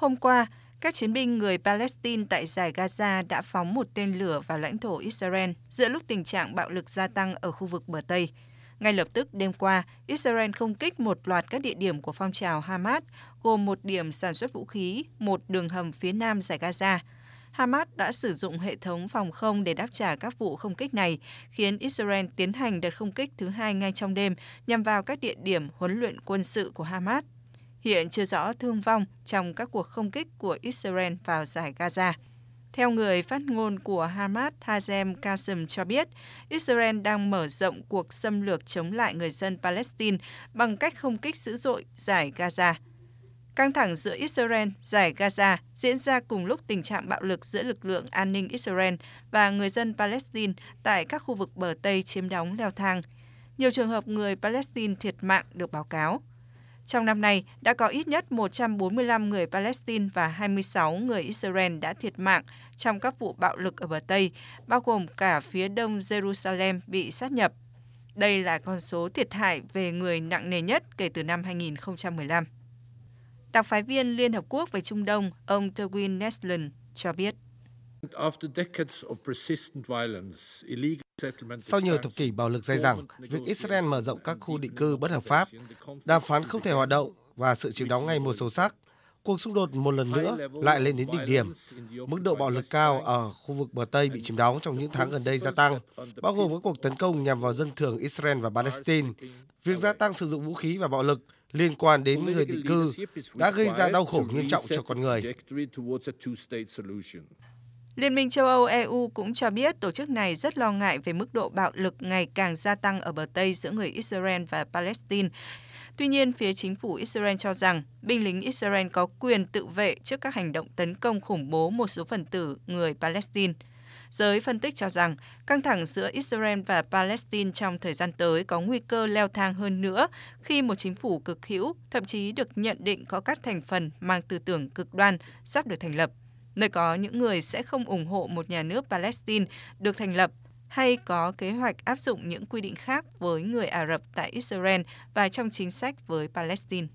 Hôm qua, các chiến binh người Palestine tại giải Gaza đã phóng một tên lửa vào lãnh thổ Israel giữa lúc tình trạng bạo lực gia tăng ở khu vực bờ Tây. Ngay lập tức đêm qua, Israel không kích một loạt các địa điểm của phong trào Hamas, gồm một điểm sản xuất vũ khí, một đường hầm phía nam giải Gaza. Hamas đã sử dụng hệ thống phòng không để đáp trả các vụ không kích này, khiến Israel tiến hành đợt không kích thứ hai ngay trong đêm nhằm vào các địa điểm huấn luyện quân sự của Hamas. Hiện chưa rõ thương vong trong các cuộc không kích của Israel vào giải Gaza. Theo người phát ngôn của Hamas Hazem Qasem cho biết, Israel đang mở rộng cuộc xâm lược chống lại người dân Palestine bằng cách không kích dữ dội giải Gaza. Căng thẳng giữa Israel, giải Gaza diễn ra cùng lúc tình trạng bạo lực giữa lực lượng an ninh Israel và người dân Palestine tại các khu vực bờ Tây chiếm đóng leo thang. Nhiều trường hợp người Palestine thiệt mạng được báo cáo. Trong năm nay, đã có ít nhất 145 người Palestine và 26 người Israel đã thiệt mạng trong các vụ bạo lực ở bờ Tây, bao gồm cả phía đông Jerusalem bị sát nhập. Đây là con số thiệt hại về người nặng nề nhất kể từ năm 2015. Đặc phái viên Liên Hợp Quốc về Trung Đông, ông Terwin Nesland cho biết. Sau nhiều thập kỷ bạo lực dai dẳng, việc Israel mở rộng các khu định cư bất hợp pháp, đàm phán không thể hoạt động và sự chiếm đóng ngày một sâu sắc, cuộc xung đột một lần nữa lại lên đến đỉnh điểm. Mức độ bạo lực cao ở khu vực bờ Tây bị chiếm đóng trong những tháng gần đây gia tăng, bao gồm các cuộc tấn công nhằm vào dân thường Israel và Palestine. Việc gia tăng sử dụng vũ khí và bạo lực liên quan đến người định cư đã gây ra đau khổ nghiêm trọng cho con người. Liên minh châu Âu EU cũng cho biết tổ chức này rất lo ngại về mức độ bạo lực ngày càng gia tăng ở bờ Tây giữa người Israel và Palestine. Tuy nhiên, phía chính phủ Israel cho rằng binh lính Israel có quyền tự vệ trước các hành động tấn công khủng bố một số phần tử người Palestine. Giới phân tích cho rằng căng thẳng giữa Israel và Palestine trong thời gian tới có nguy cơ leo thang hơn nữa khi một chính phủ cực hữu, thậm chí được nhận định có các thành phần mang tư tưởng cực đoan sắp được thành lập nơi có những người sẽ không ủng hộ một nhà nước Palestine được thành lập hay có kế hoạch áp dụng những quy định khác với người Ả Rập tại Israel và trong chính sách với Palestine.